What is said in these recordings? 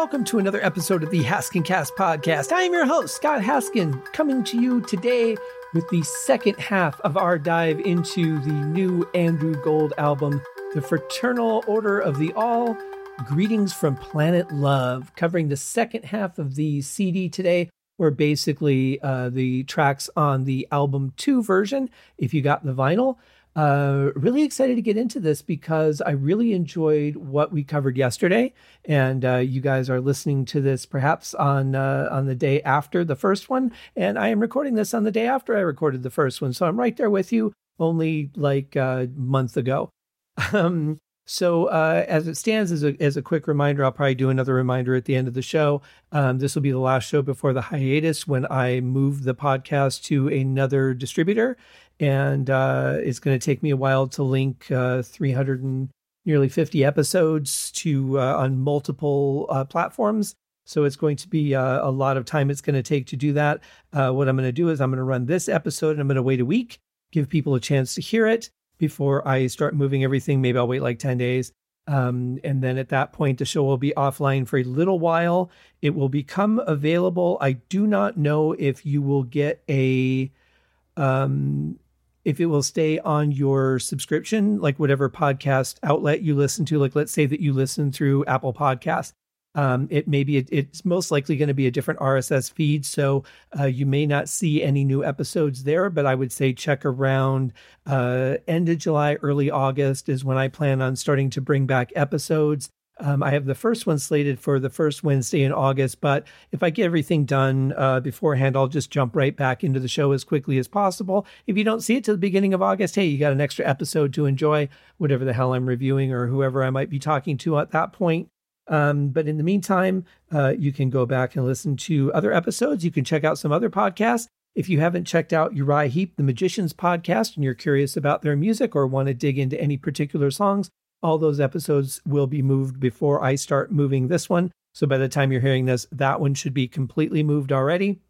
welcome to another episode of the Haskincast podcast. I am your host, Scott Haskin, coming to you today with the second half of our dive into the new Andrew Gold album, The Fraternal Order of the All Greetings from Planet Love, covering the second half of the CD today, where basically uh, the tracks on the album 2 version, if you got the vinyl, uh, really excited to get into this because I really enjoyed what we covered yesterday, and uh, you guys are listening to this perhaps on uh, on the day after the first one, and I am recording this on the day after I recorded the first one, so I'm right there with you, only like a uh, month ago. Um, so uh, as it stands, as a, as a quick reminder, I'll probably do another reminder at the end of the show. Um, this will be the last show before the hiatus when I move the podcast to another distributor and uh, it's going to take me a while to link uh, 300 and nearly 50 episodes to uh, on multiple uh, platforms. So it's going to be uh, a lot of time it's going to take to do that. Uh, what I'm going to do is I'm going to run this episode and I'm going to wait a week, give people a chance to hear it before I start moving everything. Maybe I'll wait like 10 days. Um, and then at that point, the show will be offline for a little while. It will become available. I do not know if you will get a um, if it will stay on your subscription, like whatever podcast outlet you listen to, like let's say that you listen through Apple Podcasts, um, it may be it's most likely going to be a different RSS feed, so uh, you may not see any new episodes there. But I would say check around uh, end of July, early August is when I plan on starting to bring back episodes. Um, I have the first one slated for the first Wednesday in August, but if I get everything done uh, beforehand, I'll just jump right back into the show as quickly as possible. If you don't see it to the beginning of August, hey, you got an extra episode to enjoy, whatever the hell I'm reviewing or whoever I might be talking to at that point. Um, but in the meantime, uh, you can go back and listen to other episodes. You can check out some other podcasts. If you haven't checked out Uriah Heep, the Magicians podcast, and you're curious about their music or want to dig into any particular songs, all those episodes will be moved before I start moving this one. So by the time you're hearing this, that one should be completely moved already.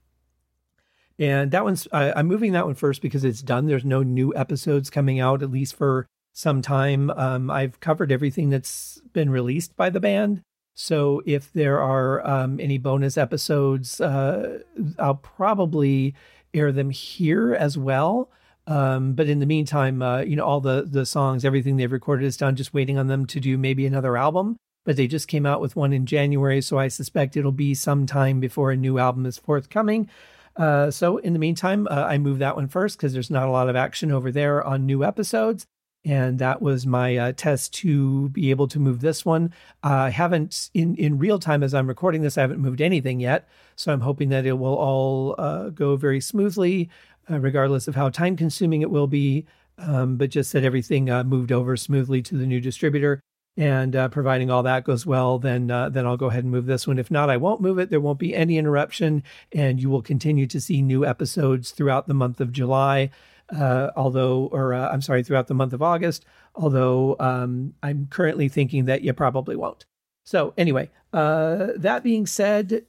And that one's, I, I'm moving that one first because it's done. There's no new episodes coming out, at least for some time. Um, I've covered everything that's been released by the band. So if there are um, any bonus episodes, uh, I'll probably air them here as well. Um, but in the meantime, uh, you know, all the the songs, everything they've recorded is done. Just waiting on them to do maybe another album. But they just came out with one in January, so I suspect it'll be some time before a new album is forthcoming. Uh, so in the meantime, uh, I moved that one first because there's not a lot of action over there on new episodes. And that was my uh, test to be able to move this one. I haven't, in, in real time as I'm recording this, I haven't moved anything yet. So I'm hoping that it will all uh, go very smoothly uh, regardless of how time consuming it will be. Um, but just that everything uh, moved over smoothly to the new distributor. And uh, providing all that goes well, then uh, then I'll go ahead and move this one. If not, I won't move it. There won't be any interruption, and you will continue to see new episodes throughout the month of July. Uh, although, or uh, I'm sorry, throughout the month of August. Although um, I'm currently thinking that you probably won't. So anyway, that being said,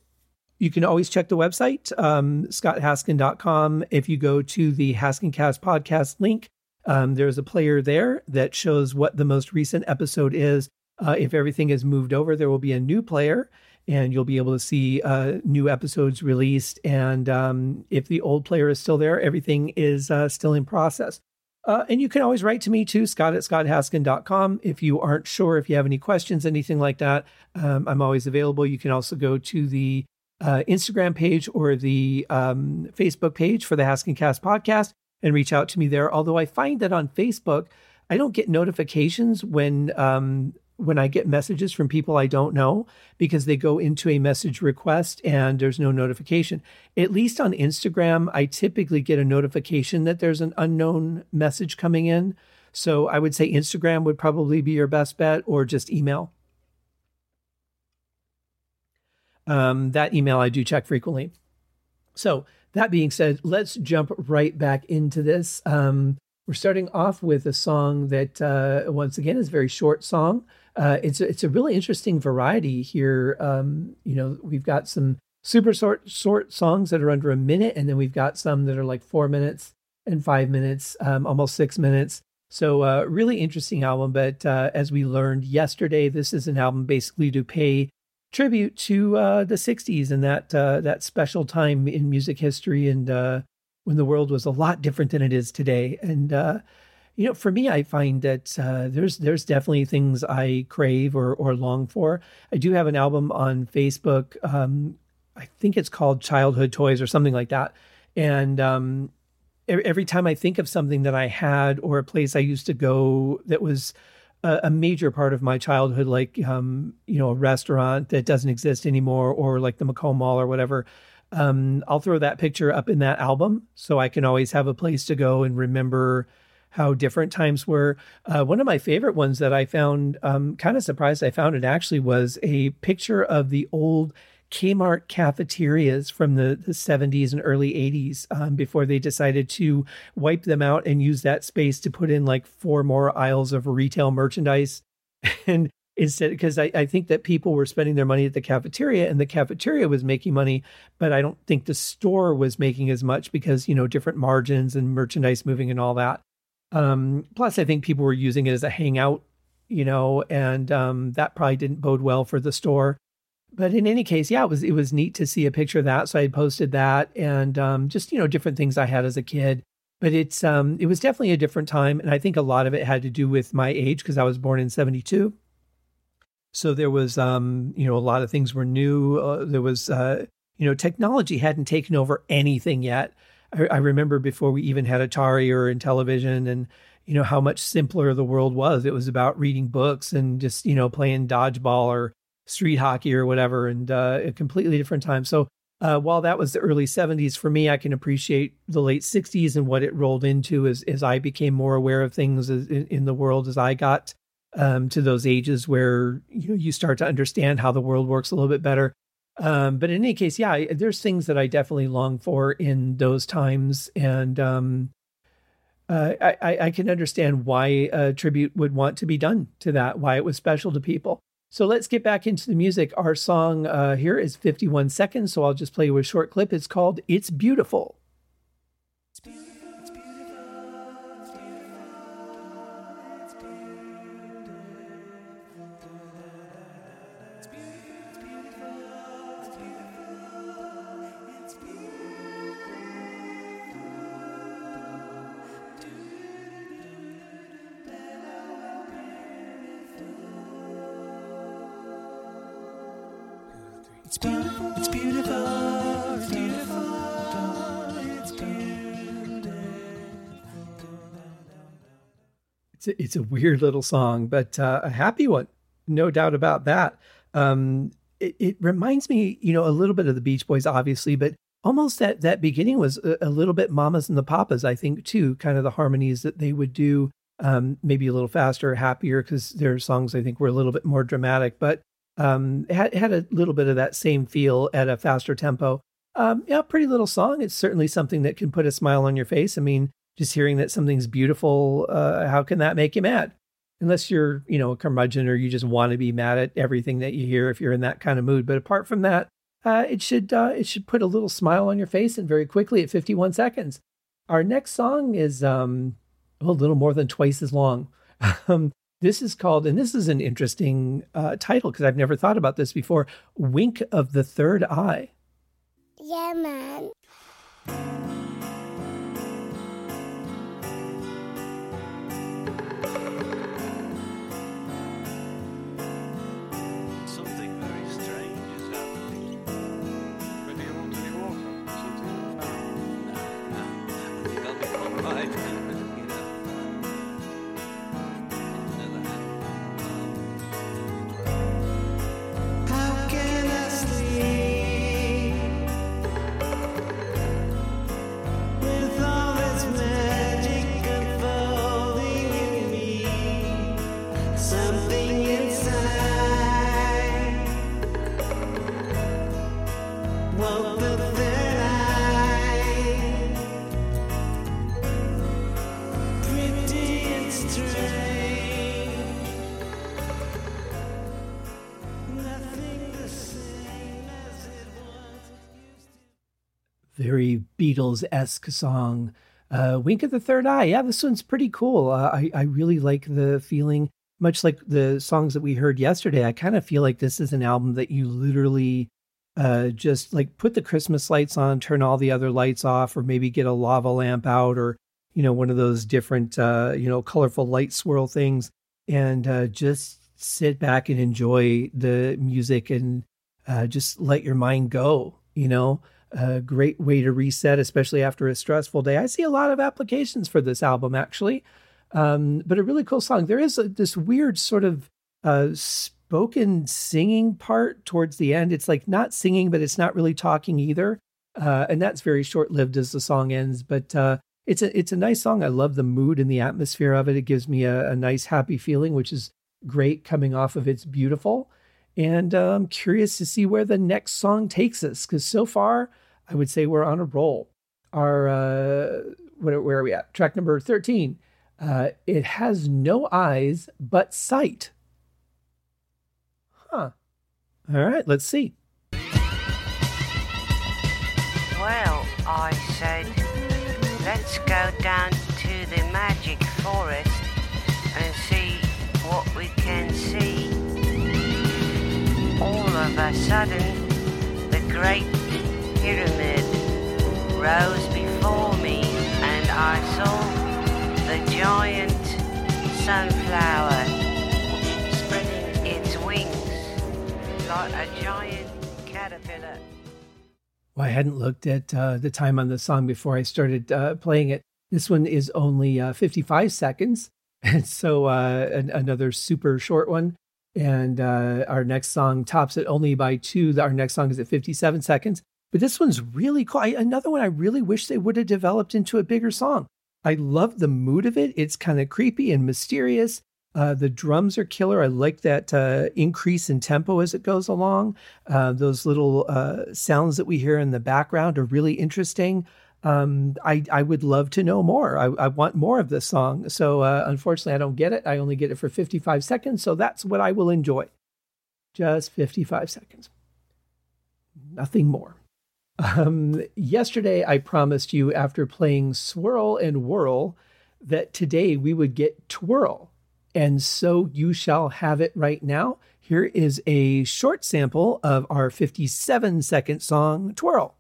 you can always check the website, um, scotthaskin.com. If you go to the Haskincast podcast link, um, there's a player there that shows what the most recent episode is. Uh, if everything is moved over, there will be a new player and you'll be able to see uh, new episodes released. And um, if the old player is still there, everything is uh, still in process. Uh, and you can always write to me too, scott at scotthaskin.com. If you aren't sure, if you have any questions, anything like that, um, I'm always available. You can also go to the uh, Instagram page or the um, Facebook page for the Haskincast podcast and reach out to me there. Although I find that on Facebook, I don't get notifications when um, when I get messages from people I don't know because they go into a message request and there's no notification. At least on Instagram, I typically get a notification that there's an unknown message coming in. So I would say Instagram would probably be your best bet or just email. Um, that email I do check frequently. So, that being said, let's jump right back into this. Um, we're starting off with a song that, uh, once again, is a very short song. Uh, it's a, it's a really interesting variety here. Um, you know, we've got some super short short songs that are under a minute, and then we've got some that are like four minutes and five minutes, um, almost six minutes. So, uh, really interesting album. But uh, as we learned yesterday, this is an album basically to pay tribute to uh, the '60s and that uh, that special time in music history, and uh, when the world was a lot different than it is today. And uh, you know, for me, I find that uh, there's there's definitely things I crave or or long for. I do have an album on Facebook. Um, I think it's called Childhood Toys or something like that. And um, every time I think of something that I had or a place I used to go that was a, a major part of my childhood, like um, you know, a restaurant that doesn't exist anymore, or like the Macomb Mall or whatever. Um, I'll throw that picture up in that album so I can always have a place to go and remember how different times were. Uh, one of my favorite ones that I found, um, kind of surprised I found it actually, was a picture of the old Kmart cafeterias from the, the 70s and early 80s um, before they decided to wipe them out and use that space to put in like four more aisles of retail merchandise. and instead, because I, I think that people were spending their money at the cafeteria and the cafeteria was making money, but I don't think the store was making as much because, you know, different margins and merchandise moving and all that. Um, plus, I think people were using it as a hangout, you know, and um, that probably didn't bode well for the store but in any case, yeah, it was it was neat to see a picture of that. So I posted that and um, just you know different things I had as a kid. But it's um, it was definitely a different time, and I think a lot of it had to do with my age because I was born in '72. So there was um, you know a lot of things were new. Uh, there was uh, you know technology hadn't taken over anything yet. I, I remember before we even had Atari or in television, and you know how much simpler the world was. It was about reading books and just you know playing dodgeball or street hockey or whatever, and uh, a completely different time. So uh, while that was the early 70s for me, I can appreciate the late 60s and what it rolled into as, as I became more aware of things in, in the world as I got um, to those ages where you know you start to understand how the world works a little bit better. Um, but in any case, yeah, there's things that I definitely long for in those times, and um, uh, I, I can understand why a tribute would want to be done to that, why it was special to people. So let's get back into the music. Our song uh, here is 51 seconds, so I'll just play you a short clip. It's called It's Beautiful. It's a, weird little song, but uh, a happy one, no doubt about that. Um, it, it, reminds me, you know, a little bit of the Beach Boys, obviously, but almost that that beginning was a, a little bit Mamas and the Papas, I think, too. Kind of the harmonies that they would do, um, maybe a little faster, happier, because their songs I think were a little bit more dramatic, but um, had, had a little bit of that same feel at a faster tempo. Um, yeah, pretty little song. It's certainly something that can put a smile on your face. I mean, just hearing that something's beautiful, uh, how can that make you mad? Unless you're, you know, a curmudgeon or you just want to be mad at everything that you hear if you're in that kind of mood. But apart from that, uh, it should uh, it should put a little smile on your face and very quickly at 51 seconds. Our next song is um, a little more than twice as long. um, this is called, and this is an interesting uh, title because I've never thought about this before. Wink of the Third Eye. Yeah, man. Very Beatles esque song. Uh, Wink of the Third Eye. Yeah, this one's pretty cool. Uh, I, I really like the feeling. much like the songs that we heard yesterday, I kind of feel like this is an album that you literally uh, just like put the Christmas lights on, turn all the other lights off, or maybe get a lava lamp out, or you know one of those different uh, you know colorful light swirl things, and uh, just sit back and enjoy the music and uh, just let your mind go. You know, a great way to reset, especially after a stressful day. I see a lot of applications for this album actually. Um, but a really cool song. There is a, this weird sort of uh, spoken singing part towards the end. It's like not singing, but it's not really talking either. Uh, and that's very short lived as the song ends. But uh, it's a it's a nice song. I love the mood and the atmosphere of it. It gives me a, a nice happy feeling, which is great coming off of it's beautiful. And uh, I'm curious to see where the next song takes us because so far I would say we're on a roll. Our uh, where, where are we at? Track number thirteen uh, it has no eyes but sight. Huh. All right, let's see. Well, I said, let's go down to the magic forest and see what we can see. All of a sudden, the great pyramid rose before me, and I saw the giant sunflower spreading its wings like a giant caterpillar. Well, I hadn't looked at uh, the time on the song before I started uh, playing it. This one is only uh, 55 seconds. And so uh, an- another super short one. And uh, our next song tops it only by two. Our next song is at 57 seconds. But this one's really cool. I, another one I really wish they would have developed into a bigger song. I love the mood of it. It's kind of creepy and mysterious. Uh, the drums are killer. I like that uh, increase in tempo as it goes along. Uh, those little uh, sounds that we hear in the background are really interesting. Um, I, I would love to know more. I, I want more of this song. So uh, unfortunately, I don't get it. I only get it for 55 seconds. So that's what I will enjoy. Just 55 seconds. Nothing more. Um, yesterday, I promised you after playing Swirl and Whirl that today we would get Twirl. And so you shall have it right now. Here is a short sample of our 57 second song, Twirl.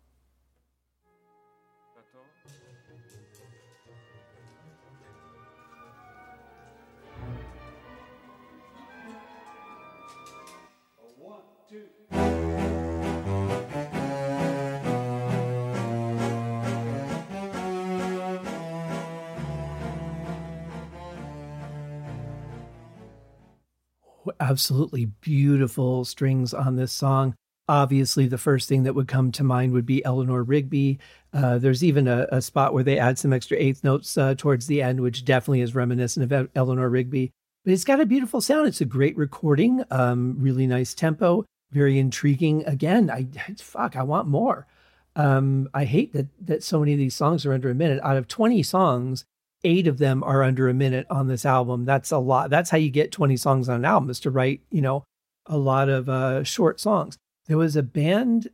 Absolutely beautiful strings on this song. Obviously, the first thing that would come to mind would be Eleanor Rigby. Uh, there's even a, a, spot where they add some extra eighth notes uh, towards the end, which definitely is reminiscent of Eleanor Rigby. But it's got a beautiful sound. It's a great recording, um, really nice tempo, very intriguing. Again, I fuck, I want more. Um, I hate that that so many of these songs are under a minute. Out of 20 songs, eight of them are under a minute on this album. That's a lot. That's how you get 20 songs on an album is to write, you know, a lot of uh, short songs. There was a band,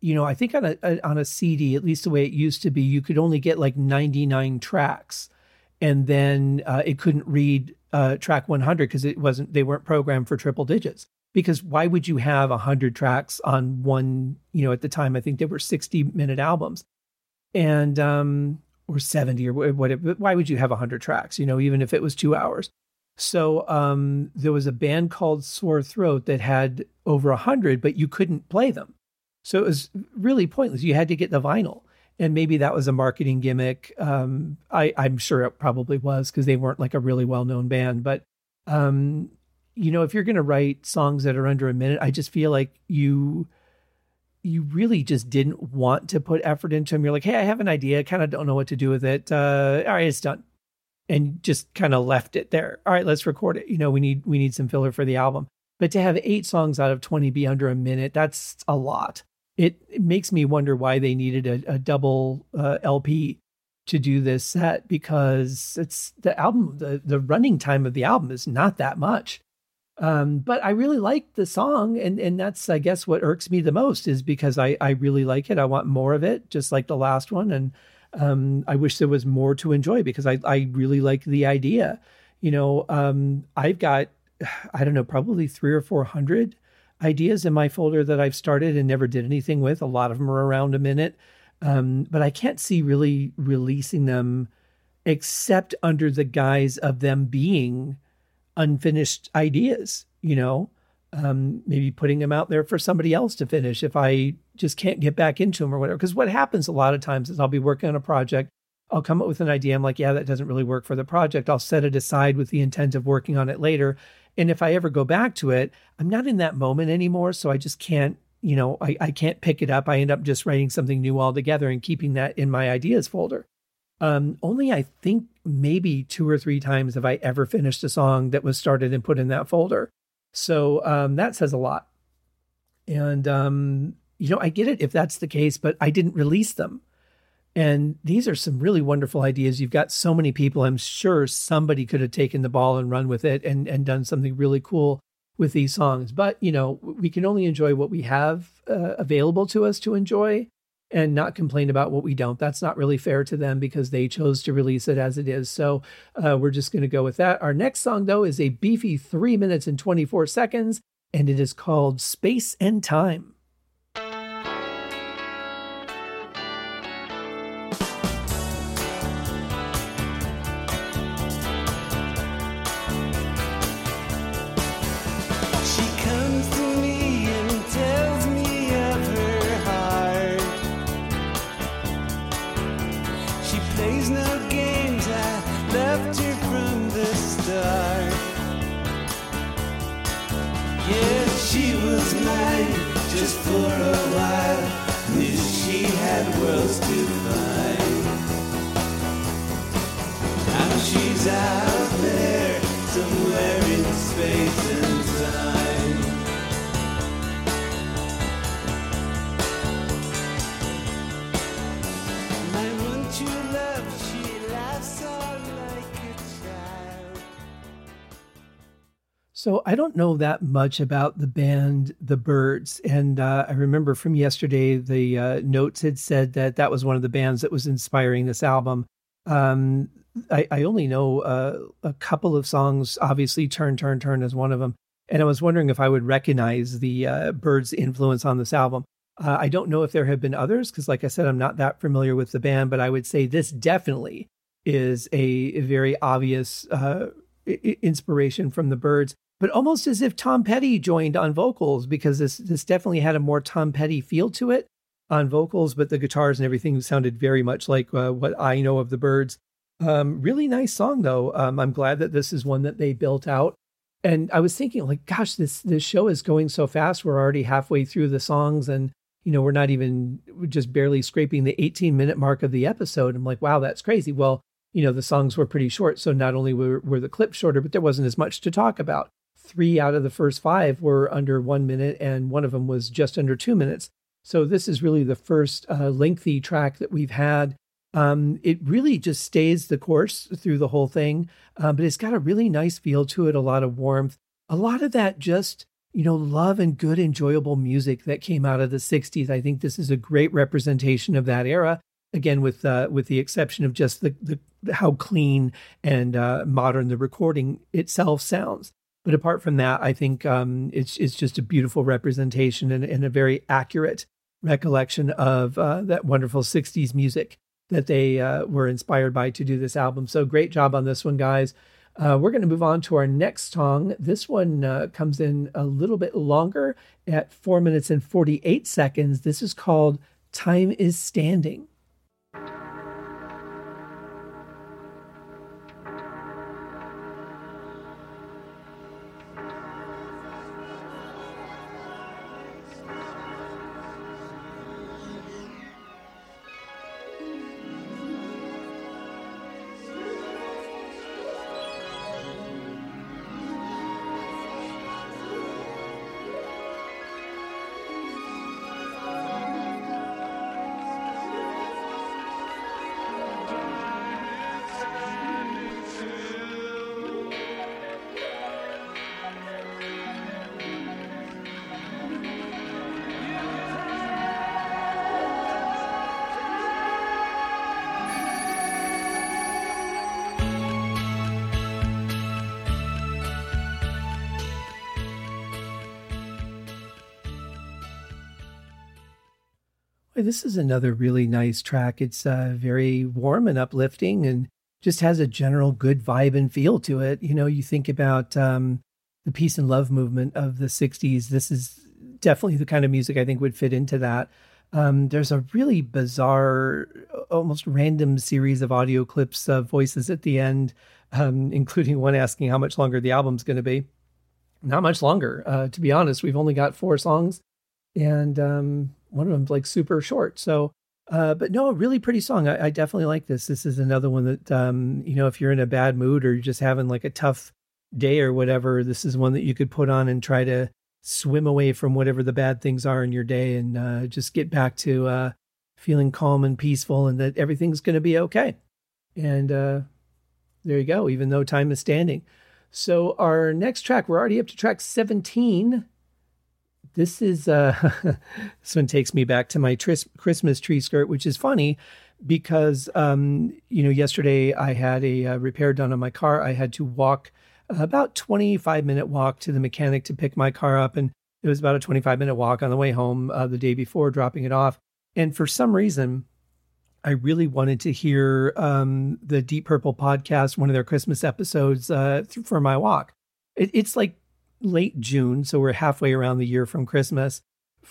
you know, I think on a, a, on a CD, at least the way it used to be, you could only get like 99 tracks, and then uh, it couldn't read uh, track 100 because it wasn't they weren't programmed for triple digits. Because why would you have 100 tracks on one? You know, at the time I think they were 60 minute albums, and um, or 70 or whatever. Why would you have 100 tracks, you know, even if it was two hours? So um, there was a band called Sore Throat that had over 100, but you couldn't play them. So it was really pointless. You had to get the vinyl. And maybe that was a marketing gimmick. Um, I, I'm sure it probably was because they weren't like a really well known band. But, um, you know, if you're going to write songs that are under a minute, I just feel like you you really just didn't want to put effort into them. You're like, hey, I have an idea, I kind of don't know what to do with it. Uh, all right, it's done, and just kind of left it there. All right, let's record it. You know, we need we need some filler for the album. But to have eight songs out of twenty be under a minute, that's a lot. It, it makes me wonder why they needed a, a double uh, LP to do this set because it's the album. The the running time of the album is not that much. Um, but I really like the song, and and that's I guess what irks me the most is because I I really like it. I want more of it, just like the last one, and um, I wish there was more to enjoy because I I really like the idea. You know, um, I've got I don't know, probably three or 400 ideas in my folder that I've started and never did anything with. A lot of them are around a minute. Um, but I can't see really releasing them except under the guise of them being unfinished ideas, you know, um, maybe putting them out there for somebody else to finish if I just can't get back into them or whatever. Because what happens a lot of times is I'll be working on a project, I'll come up with an idea. I'm like, yeah, that doesn't really work for the project. I'll set it aside with the intent of working on it later. And if I ever go back to it, I'm not in that moment anymore. So I just can't, you know, I, I can't pick it up. I end up just writing something new altogether and keeping that in my ideas folder. Um, only I think maybe two or three times have I ever finished a song that was started and put in that folder. So um, that says a lot. And, um, you know, I get it if that's the case, but I didn't release them. And these are some really wonderful ideas. You've got so many people. I'm sure somebody could have taken the ball and run with it and, and done something really cool with these songs. But, you know, we can only enjoy what we have uh, available to us to enjoy and not complain about what we don't. That's not really fair to them because they chose to release it as it is. So uh, we're just going to go with that. Our next song, though, is a beefy three minutes and 24 seconds, and it is called Space and Time. So I don't know that much about the band The Byrds, and uh, I remember from yesterday the uh, notes had said that that was one of the bands that was inspiring this album. Um, I, I, only know uh, a couple of songs. Obviously, "Turn, Turn, Turn" is one of them, and I was wondering if I would recognize the uh, Byrds' influence on this album. Uh, I don't know if there have been others because, like I said, I'm not that familiar with the band, but I would say this definitely is a, very obvious uh, inspiration from the Byrds. but almost as if Tom Petty joined on vocals because this this definitely had a more Tom Petty feel to it on vocals, but the guitars and everything sounded very much like uh, what I know of the Byrds. Um, really nice song though. Um, I'm glad that this is one that they built out. And I was thinking, like, gosh, this this show is going so fast. We're already halfway through the songs, and you know, we're not even we're just barely scraping the 18 minute mark of the episode. I'm like, wow, that's crazy. Well, you know, the songs were pretty short, so not only were, were the clips shorter, but there wasn't as much to talk about three out of the first five were under one minute, and one of them was just under two minutes. So this is really the first uh, lengthy track that we've had. Um, it really just stays the course through the whole thing, uh, but it's got a really nice feel to it, a lot of warmth, a lot of that just you know love and good, enjoyable music that came out of the '60s. I think this is a great representation of that era. Again, with uh, with the exception of just the, the how clean and uh, modern the recording itself sounds. But apart from that, I think um, it's it's just a beautiful representation and, and a very accurate recollection of uh, that wonderful '60s music that they uh, were inspired by to do this album. So great job on this one, guys. Uh, we're going to move on to our next song. This one uh, comes in a little bit longer at four minutes and 48 seconds. This is called Time is Standing. This is another really nice track. It's uh, very warm and uplifting and just has a general good vibe and feel to it. You know, you think about um, the peace and love movement of the 60s. This is definitely the kind of music I think would fit into that. Um, there's a really bizarre, almost random series of audio clips of voices at the end, um, including one asking how much longer the album's going to be. Not much longer, uh, to be honest. We've only got four songs, and um, one of them's like super short. So, uh, but no, really pretty song. I, I, definitely like this. This is another one that, um, you know, if you're in a bad mood or you're just having like a tough day or whatever, this is one that you could put on and try to swim away from whatever the bad things are in your day and uh, just get back to uh, feeling calm and peaceful and that everything's going to be okay. And uh, there you go, even though time is standing. So, our next track, we're already up to track 17 this is uh, this one takes me back to my tris- Christmas tree skirt, which is funny because um, you know yesterday I had a uh, repair done on my car. I had to walk about 25 minute walk to the mechanic to pick my car up, and it was about a 25 minute walk on the way home uh, the day before dropping it off. And for some reason, I really wanted to hear um, the Deep Purple podcast, one of their Christmas episodes, uh, for my walk. It, it's like late June, so we're halfway around the year from Christmas.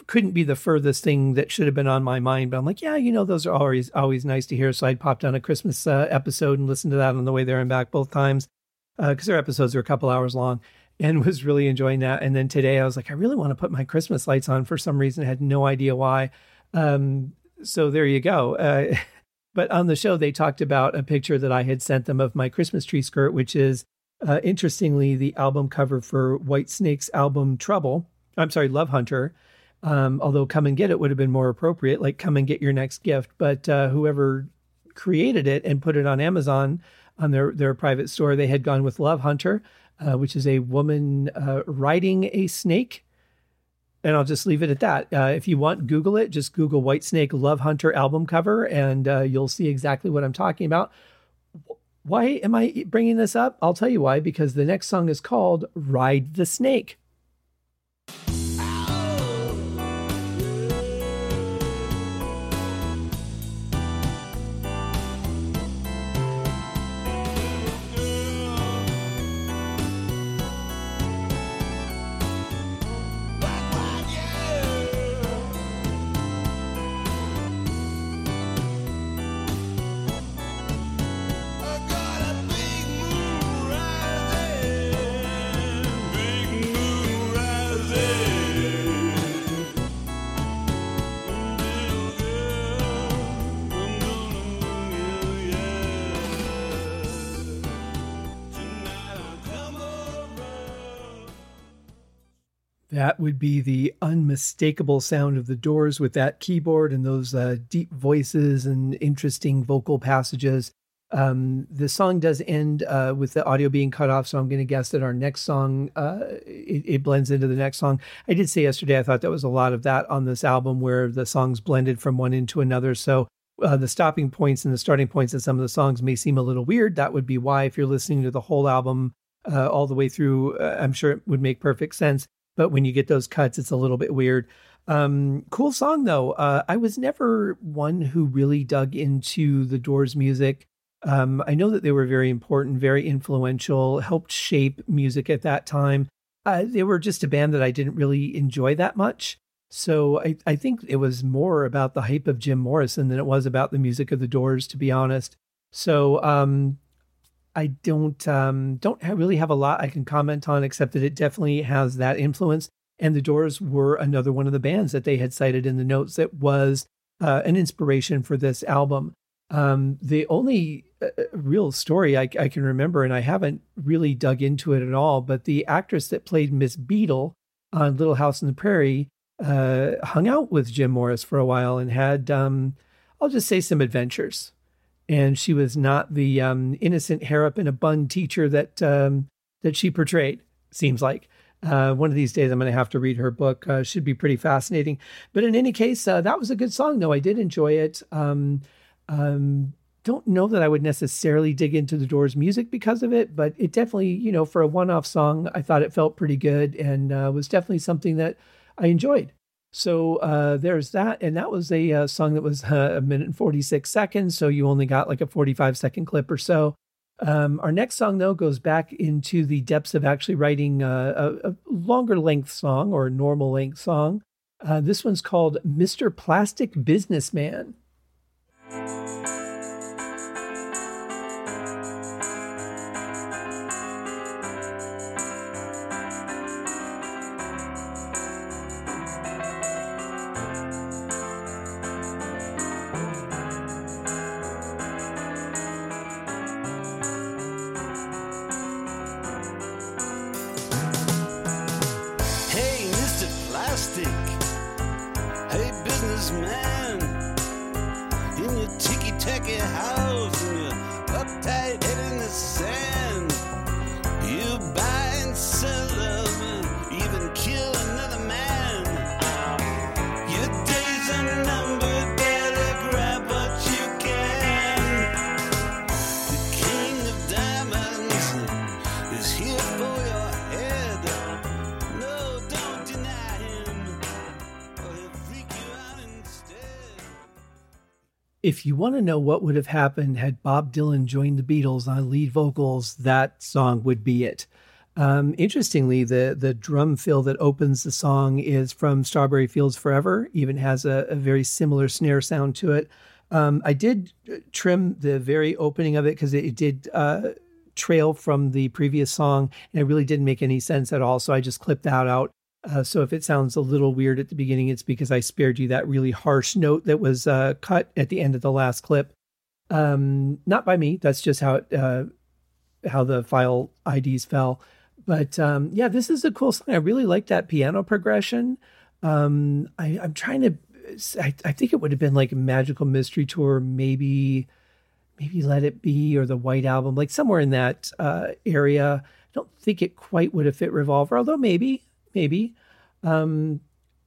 Couldn't be the furthest thing that should have been on my mind, but I'm like, yeah, you know, those are always always nice to hear. So I'd popped on a Christmas uh, episode and listened to that on the way there and back both times because uh, their episodes are a couple hours long and was really enjoying that. And then today I was like, I really want to put my Christmas lights on for some reason. I had no idea why. Um, so there you go. Uh, but on the show, they talked about a picture that I had sent them of my Christmas tree skirt, which is uh, interestingly, the album cover for Whitesnake's album Trouble, I'm sorry, Love Hunter, um, although Come and Get It would have been more appropriate, like Come and Get Your Next Gift. But uh, whoever created it and put it on Amazon on their, their private store, they had gone with Love Hunter, uh, which is a woman uh, riding a snake. And I'll just leave it at that. Uh, if you want, Google it. Just Google White Snake Love Hunter album cover, and uh, you'll see exactly what I'm talking about why am I bringing this up? I'll tell you why, because the next song is called Ride the Snake. That would be the unmistakable sound of the doors with that keyboard and those uh, deep voices and interesting vocal passages. Um, the song does end uh, with the audio being cut off, so I'm going to guess that our next song uh, it, it, blends into the next song. I did say yesterday I thought there was a lot of that on this album where the songs blended from one into another. So uh, the stopping points and the starting points of some of the songs may seem a little weird. That would be why, if you're listening to the whole album uh, all the way through, uh, I'm sure it would make perfect sense but when you get those cuts, it's a little bit weird. Um, cool song though. Uh, I was never one who really dug into the Doors music. Um, I know that they were very important, very influential, helped shape music at that time. Uh, they were just a band that I didn't really enjoy that much. So I, I think it was more about the hype of Jim Morrison than it was about the music of the Doors, to be honest. So um, I don't um, don't really have a lot I can comment on except that it definitely has that influence. And the Doors were another one of the bands that they had cited in the notes that was uh, an inspiration for this album. Um, the only uh, uh, real story I, I, can remember, and I haven't really dug into it at all, but the actress that played Miss Beadle on Little House on the Prairie uh, hung out with Jim Morris for a while and had, um, I'll just say, some adventures and she was not the um, innocent hair up in a bun teacher that um, that she portrayed. Seems like uh, one of these days I'm going to have to read her book. Uh, should be pretty fascinating. But in any case, uh, that was a good song, though. I did enjoy it. Um, um, don't know that I would necessarily dig into the Doors music because of it, but it definitely, you know, for a one-off song, I thought it felt pretty good and uh, was definitely something that I enjoyed. So uh, there's that, and that was a uh, song that was uh, a minute and 46 seconds. So you only got like a 45 second clip or so. Um, our next song, though, goes back into the depths of actually writing uh, a, a, longer length song or a normal length song. Uh, this one's called Mr. Plastic Businessman. If you want to know what would have happened had Bob Dylan joined the Beatles on lead vocals, that song would be it. Um, interestingly, the the drum fill that opens the song is from Strawberry Fields Forever. Even has a, a very similar snare sound to it. Um, I did trim the very opening of it because it, it, did uh, trail from the previous song, and it really didn't make any sense at all. So I just clipped that out. Uh, so if it sounds a little weird at the beginning, it's because I spared you that really harsh note that was uh, cut at the end of the last clip. Um, not by me. That's just how it, uh, how the file IDs fell. But um, yeah, this is a cool song. I really like that piano progression. Um, I, am trying to. I, I, think it would have been like Magical Mystery Tour, maybe, maybe Let It Be or the White Album, like somewhere in that uh, area. I don't think it quite would have fit Revolver, although maybe maybe. Um,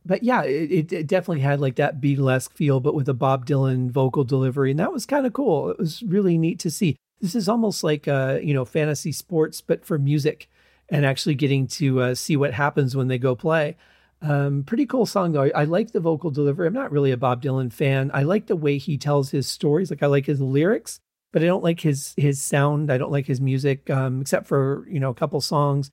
but yeah, it, it, definitely had like that Beatlesque feel, but with a Bob Dylan vocal delivery, and that was kind of cool. It was really neat to see. This is almost like uh, you know fantasy sports, but for music, and actually getting to uh, see what happens when they go play. Um, pretty cool song though. I, I, like the vocal delivery. I'm not really a Bob Dylan fan. I like the way he tells his stories. Like I like his lyrics, but I don't like his his sound. I don't like his music, um, except for you know a couple songs.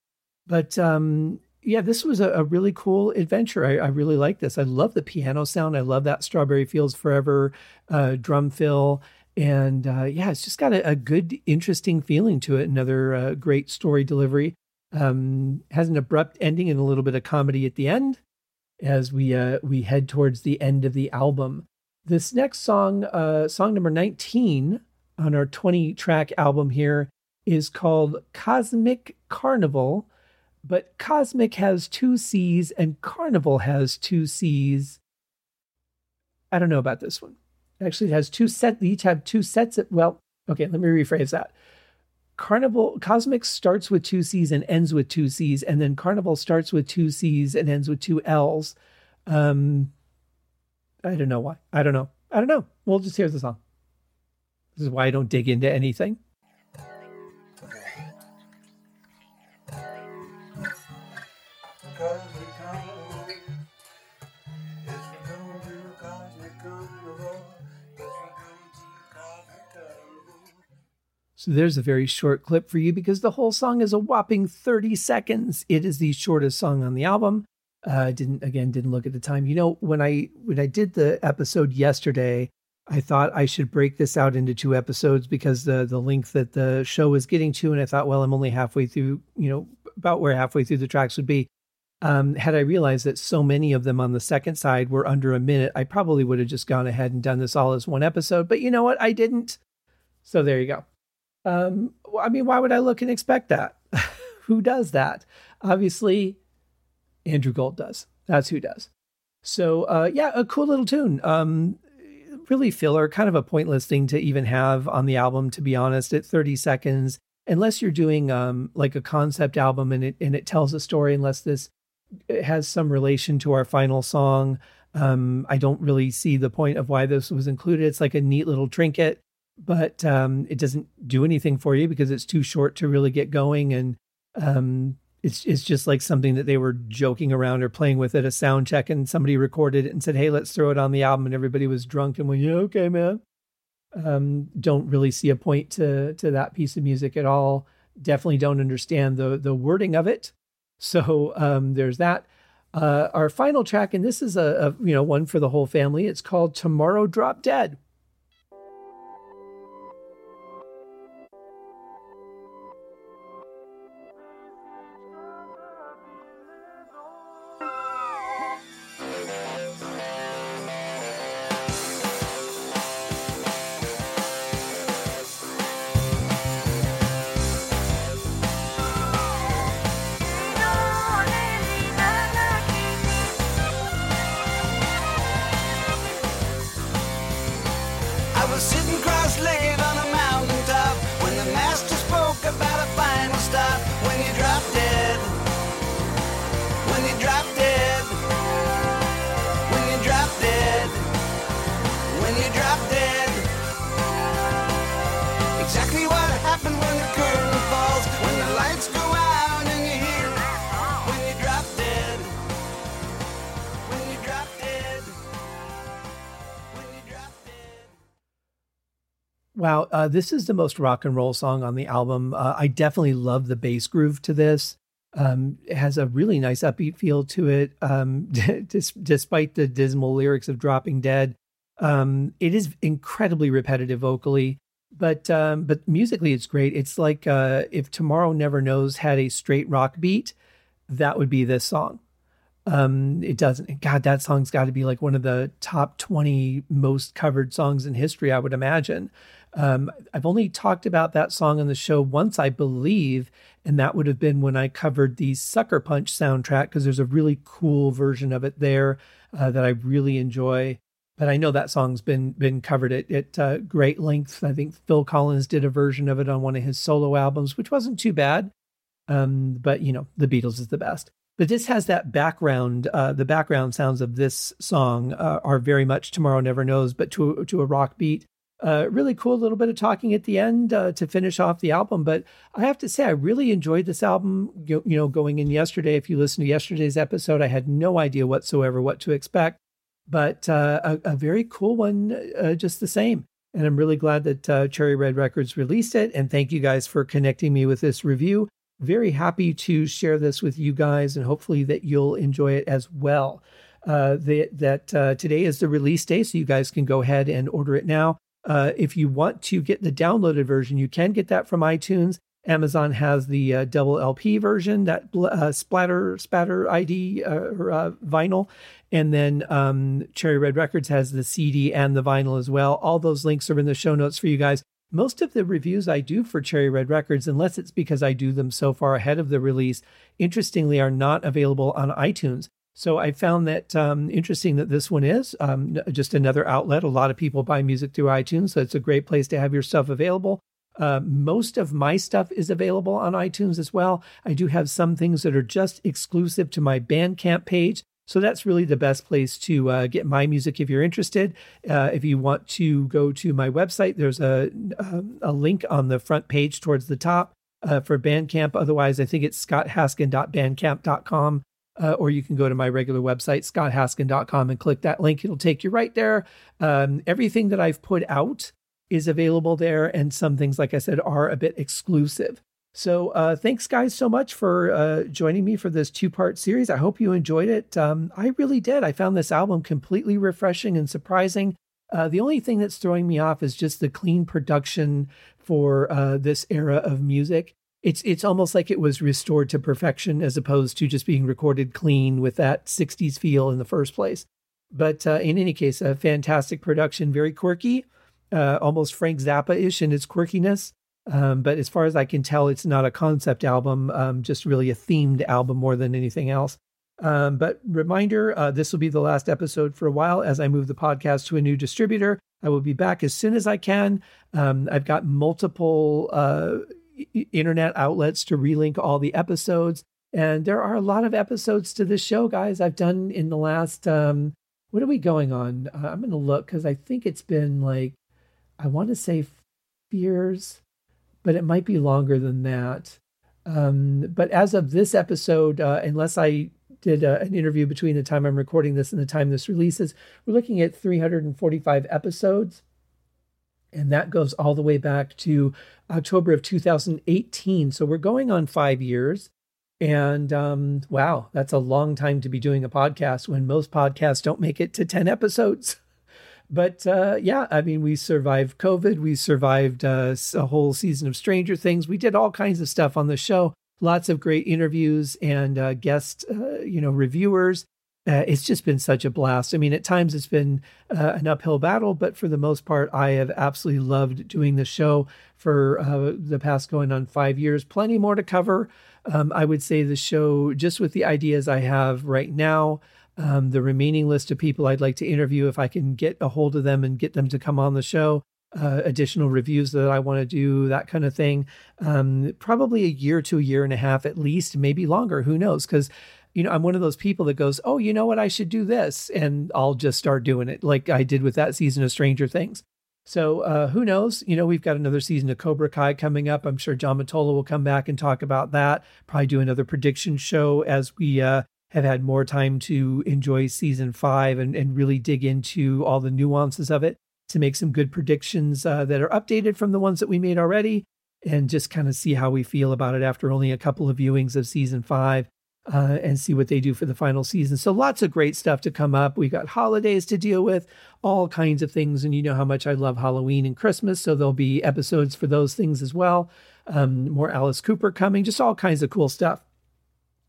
But um, yeah, this was a, a really cool adventure. I, I, really like this. I love the piano sound. I love that Strawberry Fields Forever uh, drum fill. And uh, yeah, it's just got a, a, good, interesting feeling to it. Another uh, great story delivery. Um, has an abrupt ending and a little bit of comedy at the end as we uh, we head towards the end of the album. This next song, uh, song number 19 on our 20 track album here, is called Cosmic Carnival but Cosmic has two C's and Carnival has two C's. I don't know about this one. Actually, it has two sets. They each have two sets. Of, well, okay, let me rephrase that. Carnival Cosmic starts with two C's and ends with two C's, and then Carnival starts with two C's and ends with two L's. Um, I don't know why. I don't know. I don't know. We'll just hear the song. This is why I don't dig into anything. So there's a very short clip for you because the whole song is a whopping 30 seconds. It is the shortest song on the album. Uh, I didn't again didn't look at the time. You know when I when I did the episode yesterday, I thought I should break this out into two episodes because the the length that the show was getting to, and I thought, well, I'm only halfway through. You know, about where halfway through the tracks would be. Um, had I realized that so many of them on the second side were under a minute, I probably would have just gone ahead and done this all as one episode. But you know what? I didn't. So there you go. Um, I mean, why would I look and expect that? who does that? Obviously, Andrew Gold does. That's who does. So, uh, yeah, a cool little tune. Um, really filler, kind of a pointless thing to even have on the album, to be honest, at 30 seconds, unless you're doing um, like a concept album and it, and it tells a story, unless this has some relation to our final song. Um, I don't really see the point of why this was included. It's like a neat little trinket but um, it doesn't do anything for you because it's too short to really get going. And um, it's it's just like something that they were joking around or playing with at a sound check, and somebody recorded it and said, "Hey, let's throw it on the album," and everybody was drunk and went, "Yeah, okay, man." Um, don't really see a point to to that piece of music at all. Definitely don't understand the the wording of it. So um, there's that. Uh, our final track, and this is a, a you know one for the whole family. It's called "Tomorrow Drop Dead." Uh, this is the most rock and roll song on the album. Uh, I definitely love the bass groove to this. Um, it has a really nice upbeat feel to it, um, despite the dismal lyrics of "Dropping Dead." Um, it is incredibly repetitive vocally, but um, but musically, it's great. It's like uh, if "Tomorrow Never Knows" had a straight rock beat, that would be this song. Um, it doesn't. God, that song's got to be like one of the top twenty most covered songs in history. I would imagine. Um, I've only talked about that song on the show once, I believe, and that would have been when I covered the Sucker Punch soundtrack because there's a really cool version of it there uh, that I really enjoy. But I know that song's been been covered at, at uh, great length. I think Phil Collins did a version of it on one of his solo albums, which wasn't too bad. Um, but you know, the Beatles is the best. But this has that background. Uh, the background sounds of this song uh, are very much "Tomorrow Never Knows," but to to a rock beat really cool little bit of talking at the end uh, to finish off the album. But I have to say, I really enjoyed this album. You, you know, going in yesterday, if you listen to yesterday's episode, I had no idea whatsoever what to expect, but uh, a, a, very cool one, uh, just the same. And I'm really glad that uh, Cherry Red Records released it. And thank you guys for connecting me with this review. Very happy to share this with you guys, and hopefully that you'll enjoy it as well. Uh, the, that today is the release day, so you guys can go ahead and order it now. Uh, if you want to get the downloaded version, you can get that from iTunes. Amazon has the uh, double LP version, that uh, splatter spatter ID uh, or uh, vinyl, and then um, Cherry Red Records has the CD and the vinyl as well. All those links are in the show notes for you guys. Most of the reviews I do for Cherry Red Records, unless it's because I do them so far ahead of the release, interestingly, are not available on iTunes. So I found that um, interesting that this one is um, just another outlet. A lot of people buy music through iTunes, so it's a great place to have your stuff available. Uh, most of my stuff is available on iTunes as well. I do have some things that are just exclusive to my Bandcamp page. So that's really the best place to uh, get my music if you're interested. Uh, if you want to go to my website, there's a, a, a link on the front page towards the top uh, for Bandcamp. Otherwise, I think it's scotthaskin.bandcamp.com uh, or you can go to my regular website, scotthaskin.com, and click that link. It'll take you right there. Um, everything that I've put out is available there, and some things, like I said, are a bit exclusive. So, uh, thanks, guys, so much for uh, joining me for this two part series. I hope you enjoyed it. Um, I really did. I found this album completely refreshing and surprising. Uh, the only thing that's throwing me off is just the clean production for uh, this era of music it's it's almost like it was restored to perfection as opposed to just being recorded clean with that 60s feel in the first place. But uh, in any case, a fantastic production, very quirky, uh, almost Frank Zappa ish in its quirkiness. Um, but as far as I can tell, it's not a concept album, um, just really a themed album more than anything else. Um, but reminder, uh, this will be the last episode for a while as I move the podcast to a new distributor. I will be back as soon as I can. Um, I've got multiple uh, internet outlets to relink all the episodes. And there are a lot of episodes to this show, guys. I've done in the last, um, what are we going on? Uh, I'm going to look because I think it's been like, I want to say fears, but it might be longer than that. Um, but as of this episode, uh, unless I did uh, an interview between the time I'm recording this and the time this releases, we're looking at 345 episodes. And that goes all the way back to October of 2018. So we're going on five years. And um, wow, that's a long time to be doing a podcast when most podcasts don't make it to 10 episodes. But uh, yeah, I mean, we survived COVID. We survived uh, a whole season of Stranger Things. We did all kinds of stuff on the show. Lots of great interviews and uh, guest, uh, you know, reviewers. Uh, it's just been such a blast. I mean, at times it's been uh, an uphill battle, but for the most part, I have absolutely loved doing the show for the past going on five years. Plenty more to cover. Um, I would say the show, just with the ideas I have right now, um, the remaining list of people I'd like to interview, if I can get a hold of them and get them to come on the show, uh, additional reviews that I want to do, that kind of thing. Um, probably a year to a year and a half at least, maybe longer. Who knows? Because you know, I'm one of those people that goes, "Oh, you know what? I should do this," and I'll just start doing it, like I did with that season of Stranger Things. So uh, who knows? You know, we've got another season of Cobra Kai coming up. I'm sure John Matola will come back and talk about that. Probably do another prediction show as we uh, have had more time to enjoy season five and, and really dig into all the nuances of it to make some good predictions uh, that are updated from the ones that we made already and just kind of see how we feel about it after only a couple of viewings of season five uh, and see what they do for the final season. So lots of great stuff to come up. We've got holidays to deal with, all kinds of things. And you know how much I love Halloween and Christmas. So there'll be episodes for those things as well. Um, more Alice Cooper coming, just all kinds of cool stuff.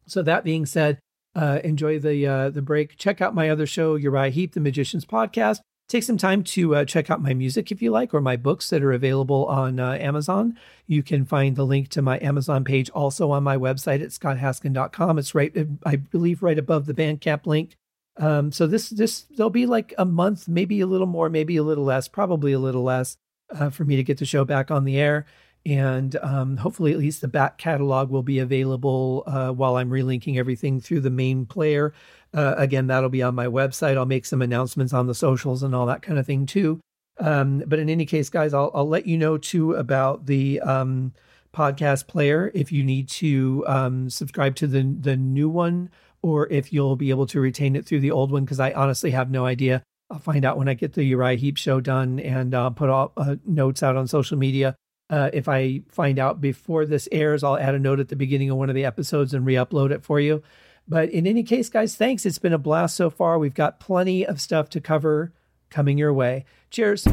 So that being said, uh, enjoy the uh, the break. Check out my other show, Uriah Heep, the Magicians Podcast. Take some time to uh, check out my music if you like, or my books that are available on uh, Amazon. You can find the link to my Amazon page also on my website at scotthaskin.com. It's right, I believe, right above the Bandcamp link. Um, so this this there'll be like a month, maybe a little more, maybe a little less, probably a little less, uh, for me to get the show back on the air and um, hopefully at least the back catalog will be available uh, while I'm relinking everything through the main player. Uh, again, that'll be on my website. I'll make some announcements on the socials and all that kind of thing too. Um, but in any case, guys, I'll, I'll let you know too about the um, podcast player if you need to um, subscribe to the the new one or if you'll be able to retain it through the old one because I honestly have no idea. I'll find out when I get the Uriah Heep show done and uh, put all uh, notes out on social media uh, if I find out before this airs, I'll add a note at the beginning of one of the episodes and re upload it for you. But in any case, guys, thanks. It's been a blast so far. We've got plenty of stuff to cover coming your way. Cheers.